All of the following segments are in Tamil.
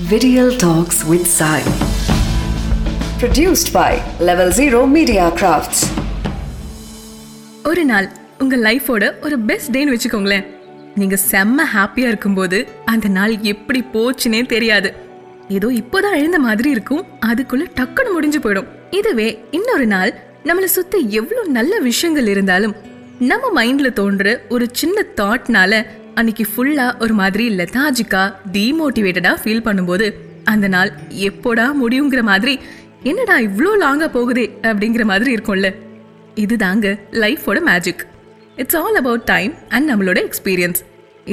Video Talks with Sai. Produced by Level Zero Media Crafts. ஒரு நாள் உங்க லைஃபோட ஒரு பெஸ்ட் டேன்னு வச்சுக்கோங்களேன் நீங்க செம்ம ஹாப்பியா இருக்கும்போது அந்த நாள் எப்படி போச்சுனே தெரியாது ஏதோ இப்போதான் எழுந்த மாதிரி இருக்கும் அதுக்குள்ள டக்குன்னு முடிஞ்சு போயிடும் இதுவே இன்னொரு நாள் நம்மள சுத்தி எவ்வளவு நல்ல விஷயங்கள் இருந்தாலும் நம்ம மைண்ட்ல தோன்ற ஒரு சின்ன தாட்னால அன்னைக்கு ஃபுல்லா ஒரு மாதிரி லெதாஜிக்கா டீமோட்டிவேட்டடாக ஃபீல் பண்ணும்போது அந்த நாள் எப்போடா முடியுங்கிற மாதிரி என்னடா இவ்வளோ லாங்கா போகுதே அப்படிங்கிற மாதிரி இருக்கும்ல. இதுதாங்க லைஃபோட magic it's all about time and நம்மளோட எக்ஸ்பீரியன்ஸ்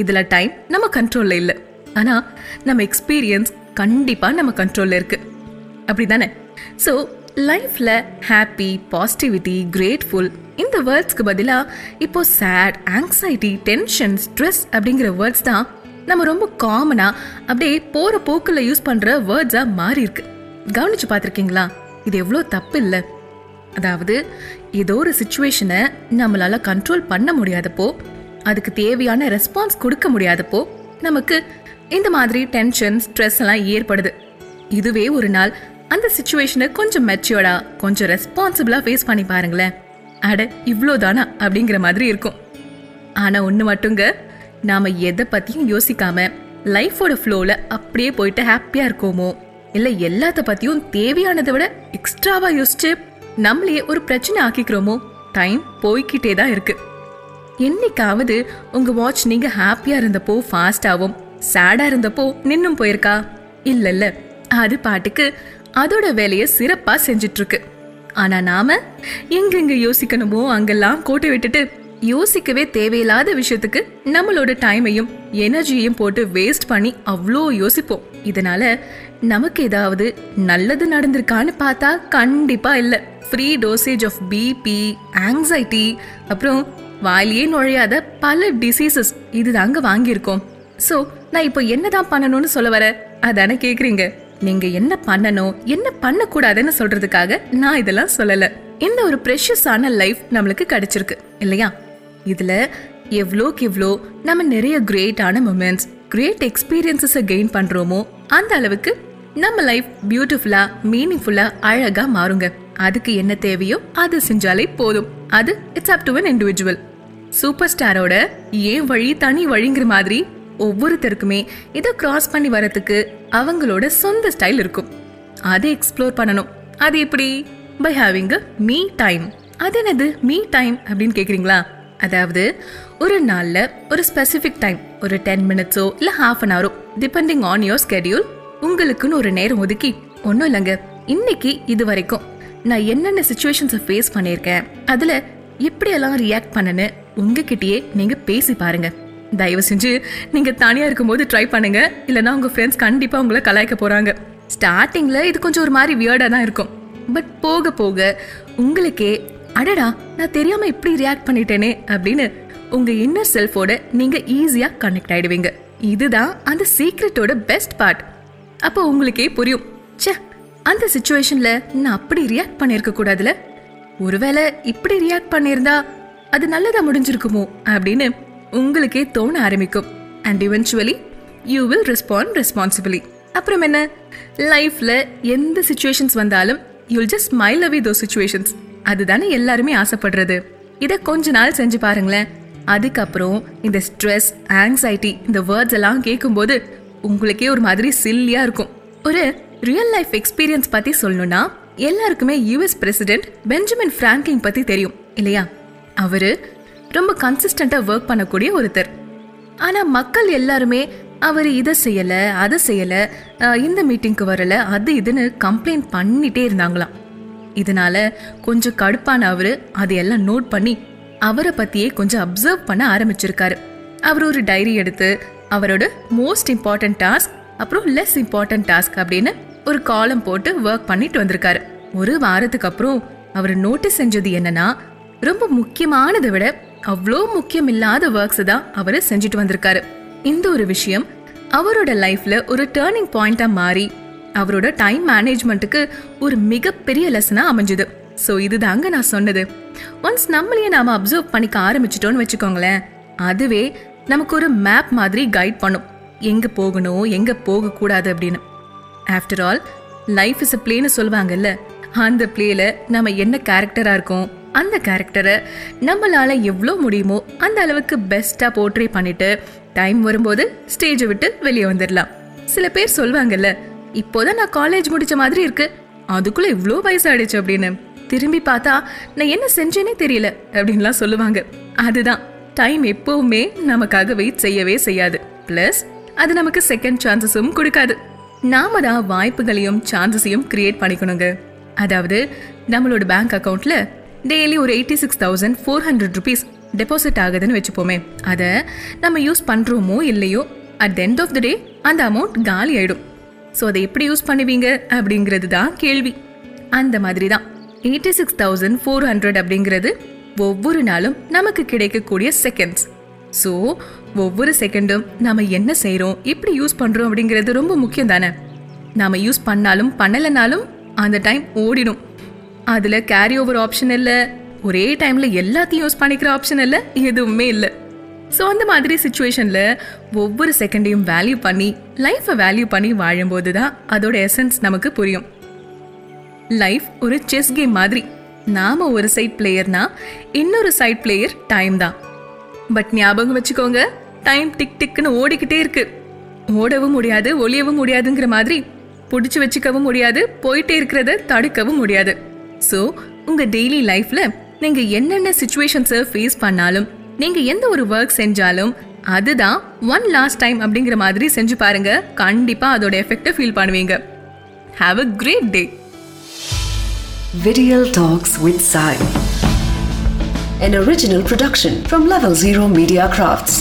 இதில் டைம் நம்ம கண்ட்ரோலில் இல்லை. ஆனால் நம்ம எக்ஸ்பீரியன்ஸ் கண்டிப்பாக நம்ம கண்ட்ரோலில் இருக்குது அப்படி தானே ஸோ லைஃப்பில் ஹாப்பி பாசிட்டிவிட்டி கிரேட்ஃபுல் இந்த வேர்ட்ஸ்க்கு பதிலாக இப்போ சேட் ஆங்ஸைட்டி டென்ஷன் ஸ்ட்ரெஸ் அப்படிங்கிற வேர்ட்ஸ் தான் நம்ம ரொம்ப காமனாக அப்படியே போகிற போக்கில் யூஸ் பண்ணுற வேர்ட்ஸாக மாறி இருக்கு கவனிச்சு பார்த்துருக்கீங்களா? இது எவ்வளோ தப்பு இல்லை. அதாவது ஏதோ ஒரு சுச்சுவேஷனை நம்மளால் கண்ட்ரோல் பண்ண முடியாதப்போ அதுக்கு தேவையான ரெஸ்பான்ஸ் கொடுக்க முடியாதப்போ நமக்கு இந்த மாதிரி டென்ஷன் ஸ்ட்ரெஸ் எல்லாம் ஏற்படுது. இதுவே ஒரு நாள். அந்த சுச்சுவேஷனை கொஞ்சம் மெச்சூர்டா கொஞ்சம் ரெஸ்பான்சிபிளா ஃபேஸ் பண்ணி பாருங்களேன். அட இவ்வளோதானா அப்படிங்கிற மாதிரி இருக்கும். ஆனா ஒண்ணு மட்டுங்க நாம எதை பத்தியும் யோசிக்காம லைஃபோட ஃப்ளோல அப்படியே போயிட்டு ஹாப்பியா இருக்கோமோ? இல்ல எல்லாத்த பத்தியும் தேவையானதை விட எக்ஸ்ட்ராவா யோசிச்சு நம்மளையே ஒரு பிரச்சனை ஆக்கிக்கிறோமோ? டைம் போய்கிட்டே தான் இருக்கு. என்னைக்காவது உங்க வாட்ச் நீங்க ஹாப்பியா இருந்தப்போ ஃபாஸ்டாவும் சேடா இருந்தப்போ நின்னும் போயிருக்கா? இல்ல இல்ல அது பாட்டுக்கு அதோட வேலையை சிறப்பா செஞ்சுட்டு இருக்கு ஆனா நாம எங்கெங்க யோசிக்கணுமோ அங்கெல்லாம் கோட்டை விட்டுட்டு யோசிக்கவே தேவையில்லாத விஷயத்துக்கு நம்மளோட டைமையும் எனர்ஜியையும் போட்டு வேஸ்ட் பண்ணி அவ்வளோ யோசிப்போம். இதனால நமக்கு ஏதாவது நல்லது நடந்திருக்கான்னு பார்த்தா கண்டிப்பா இல்ல. Free dosage of BP anxiety அப்புறம் வாயிலேயே நுழையாத பல டிசீசஸ் இதுதாங்க வாங்கியிருக்கோம். ஸோ நான் இப்போ என்னதான் பண்ணணும்னு சொல்ல வர? அதானே கேக்குறீங்க? நீங்க என்ன பண்ணணும் என்ன பண்ணக்கூடாதுன்னு சொல்றதுக்காக நான் இதெல்லாம் சொல்லல. இந்த ஒரு ப்ரெஷஸான லைஃப் நம்மளுக்கு கிடைச்சிருக்கு இல்லையா? இதுல எவ்வளோக்கு எவ்வளோ நம்ம நிறைய கிரேட்டான மூமெண்ட்ஸ் கிரேட் எக்ஸ்பீரியன்ஸஸை கெயின் பண்றோமோ அந்த அளவுக்கு நம்ம லைஃப் பியூட்டிஃபுல்லா மீனிங்ஃபுல்லா அழகா மாறுங்க. அதுக்கு என்ன தேவையோ அது செஞ்சாலே போதும். அது it's up to an individual super ஸ்டாரோட ஏன் வழி தனி வழிங்கிற மாதிரி ஒவ்வொருத்தருக்குமே இதை கிராஸ் பண்ணி வரத்துக்கு அவங்களோட சொந்த ஸ்டைல் இருக்கும். அதை எக்ஸ்ப்ளோர் பண்ணணும். அது எப்படி? பை ஹேவிங் மீ டைம் அது என்னது? மீ டைம் அப்படின்னு கேட்குறீங்களா அதாவது ஒரு நாளில் ஒரு ஸ்பெசிஃபிக் டைம் ஒரு டென் மினிட்ஸோ இல்லை ஹாஃப் அன் ஹவரோ டிபெண்டிங் ஆன் யோர் ஸ்கெடியூல் உங்களுக்குன்னு ஒரு நேரம் ஒதுக்கி ஒன்றும் இல்லைங்க. இன்னைக்கு இது வரைக்கும் நான் என்னென்ன சுச்சுவேஷன்ஸை ஃபேஸ் பண்ணியிருக்கேன் அதில் எப்படியெல்லாம் ரியாக்ட் பண்ணனு உங்ககிட்டயே நீங்கள் பேசி பாருங்கள் தயவு செஞ்சு நீங்கள் தனியாக இருக்கும்போது ட்ரை பண்ணுங்க. இல்லைன்னா உங்கள் ஃப்ரெண்ட்ஸ் கண்டிப்பாக உங்களை கலாய்க்க போகிறாங்க ஸ்டார்டிங்கில் இது கொஞ்சம் ஒரு மாதிரி வியர்டாக தான் இருக்கும். பட் போக போக உங்களுக்கே அடடா நான் தெரியாமல் இப்படி ரியாக்ட் பண்ணிட்டேனே அப்படின்னு உங்கள் இன்னர் செல்ஃபோட நீங்கள் ஈஸியாக கனெக்ட் ஆகிடுவீங்க இதுதான் அந்த சீக்ரெட்டோட பெஸ்ட் பார்ட் அப்போ உங்களுக்கே புரியும். ச்சே அந்த சுச்சுவேஷனில் நான் அப்படி ரியாக்ட் பண்ணியிருக்க கூடாதுல? ஒருவேளை இப்படி ரியாக்ட் பண்ணியிருந்தா அது நல்லதாக முடிஞ்சிருக்குமோ அப்படின்னு உங்களுக்கே தோண ஆரம்பிக்கும். And eventually you will respond responsibly அப்புறம் என்ன? லைஃப்ல எந்த சுச்சுவேஷன்ஸ் வந்தாலும் யூல் ஜஸ்ட் ஸ்மைல் அவே தோ சுச்சுவேஷன்ஸ் அதுதானே எல்லாருமே ஆசைப்படுறது. இதை கொஞ்ச நாள் செஞ்சு பாருங்களேன். அதுக்கப்புறம் இந்த ஸ்ட்ரெஸ் ஆங்ஸைட்டி இந்த வேர்ட்ஸ் எல்லாம் கேட்கும்போது உங்களுக்கே ஒரு மாதிரி சில்லியா இருக்கும். ஒரு ரியல் லைஃப் எக்ஸ்பீரியன்ஸ் பத்தி சொல்லணும்னா எல்லாருக்குமே யூஎஸ் பிரசிடென்ட் பெஞ்சமின் ஃப்ராங்கிங் பத்தி தெரியும் இல்லையா? அவரு ரொம்ப கன்சிஸ்டண்டா ஒர்க் பண்ணக்கூடிய ஒருத்தர். ஆனா மக்கள் எல்லாருமே அவர் இதை செய்யல அதை செய்யல இந்த மீட்டிங்க்கு வரல அது இதுன்னு கம்ப்ளைண்ட் பண்ணிட்டே இருந்தாங்களாம். இதனால கொஞ்சம் கடுப்பான அவர் அதையெல்லாம் நோட் பண்ணி அவரை பத்தியே கொஞ்சம் அப்சர்வ் பண்ண ஆரம்பிச்சிருக்காரு. அவர் ஒரு டைரி எடுத்து அவரோட மோஸ்ட் இம்பார்ட்டன்ட் டாஸ்க் அப்புறம் லெஸ் இம்பார்ட்டன்ட் டாஸ்க் அப்படின்னு ஒரு காலம் போட்டு ஒர்க் பண்ணிட்டு வந்திருக்காரு. ஒரு வாரத்துக்கு அப்புறம் அவர் நோட்டீஸ் செஞ்சது என்னன்னா ரொம்ப முக்கியமானதை விட அவ்வளோ முக்கியம் இல்லாத ஒர்க்ஸ் தான் அவர் செஞ்சுட்டு வந்திருக்காரு. இந்த ஒரு விஷயம் அவரோட லைஃப்ல ஒரு டேர்னிங் பாயிண்டா மாறி அவரோட டைம் மேனேஜ்மெண்ட்டுக்கு ஒரு மிகப்பெரிய லெசனா அமைஞ்சுது. ஸோ இதுதாங்க நான் சொன்னது. ஒன்ஸ் நம்மளையே நாம அப்சர்வ் பண்ணிக்க ஆரம்பிச்சிட்டோம்னு வச்சுக்கோங்களேன் அதுவே நமக்கு ஒரு மேப் மாதிரி கைட் பண்ணும். எங்க போகணும் எங்க போக கூடாது அப்படின்னு. After all life is a பிளேன்னு சொல்லுவாங்கல்ல அந்த பிளேல நம்ம என்ன கேரக்டரா இருக்கோம் அந்த கேரக்டரை நம்மளால எவ்வளோ முடியுமோ அந்த அளவுக்கு பெஸ்ட்டாக போர்ட்ரே பண்ணிவிட்டு டைம் வரும்போது ஸ்டேஜை விட்டு வெளியே வந்துடலாம் சில பேர் சொல்லுவாங்கல்ல இப்போதான் நான் காலேஜ் முடிச்ச மாதிரி இருக்கு அதுக்குள்ளே இவ்வளோ வயசாயிடுச்சு அப்படின்னு. திரும்பி பார்த்தா நான் என்ன செஞ்சேனே தெரியல அப்படின்லாம் சொல்லுவாங்க. அதுதான் டைம் எப்போவுமே நமக்காக வெயிட் செய்யவே செய்யாது. ப்ளஸ் அது நமக்கு செகண்ட் சான்சஸும் கொடுக்காது. நாம தான் வாய்ப்புகளையும் சான்சஸையும் கிரியேட் பண்ணிக்கணுங்க. அதாவது நம்மளோட பேங்க் அக்கௌண்ட்டில் டெய்லி ஒரு eighty six thousand four hundred rupees deposit ஆகுதுன்னு வச்சுப்போமே. அதை நம்ம யூஸ் பண்ணுறோமோ இல்லையோ at the end of the day அந்த அமௌண்ட் காலி ஆகிடும் ஸோ அதை எப்படி யூஸ் பண்ணுவீங்க? அப்படிங்கிறது தான் கேள்வி. அந்த மாதிரி தான். Eighty six thousand four hundred அப்படிங்கிறது ஒவ்வொரு நாளும் நமக்கு கிடைக்கக்கூடிய செகண்ட்ஸ் ஸோ ஒவ்வொரு செகண்டும் நம்ம என்ன செய்கிறோம் எப்படி யூஸ் பண்ணுறோம் அப்படிங்கிறது ரொம்ப முக்கியம் தானே. நாம் யூஸ் பண்ணாலும் பண்ணலைனாலும் அந்த டைம் ஓடிடும். அதில் கேரி ஓவர் ஆப்ஷன் இல்லை. ஒரே டைமில் எல்லாத்தையும் யூஸ் பண்ணிக்கிற ஆப்ஷன் இல்லை. எதுவுமே இல்லை. ஸோ அந்த மாதிரி சுச்சுவேஷனில் ஒவ்வொரு செகண்டையும் வேல்யூ பண்ணி லைஃப்பை வேல்யூ பண்ணி வாழும்போது தான் அதோட எசன்ஸ் நமக்கு புரியும். லைஃப் ஒரு செஸ் கேம் மாதிரி. நாம ஒரு சைட் பிளேயர்னா இன்னொரு சைட் பிளேயர் டைம் தான். பட் ஞாபகம் வச்சுக்கோங்க டைம் டிக் டிக்குன்னு ஓடிக்கிட்டே இருக்கு. ஓடவும் முடியாது ஒளியவும் முடியாதுங்கிற மாதிரி பிடிச்சி வச்சுக்கவும் முடியாது போயிட்டே இருக்கிறத தடுக்கவும் முடியாது. ஸோ உங்க டெய்லி லைஃப்ல நீங்கள் என்னென்ன சுச்சுவேஷன்ஸை ஃபேஸ் பண்ணாலும் நீங்கள் எந்த ஒரு ஒர்க் செஞ்சாலும் அதுதான் ஒன் லாஸ்ட் டைம் அப்படிங்கிற மாதிரி செஞ்சு பாருங்க கண்டிப்பாக அதோட எஃபெக்டை ஃபீல் பண்ணுவீங்க have a great day Video Talks with Sai. An original production from Level Zero Media Crafts.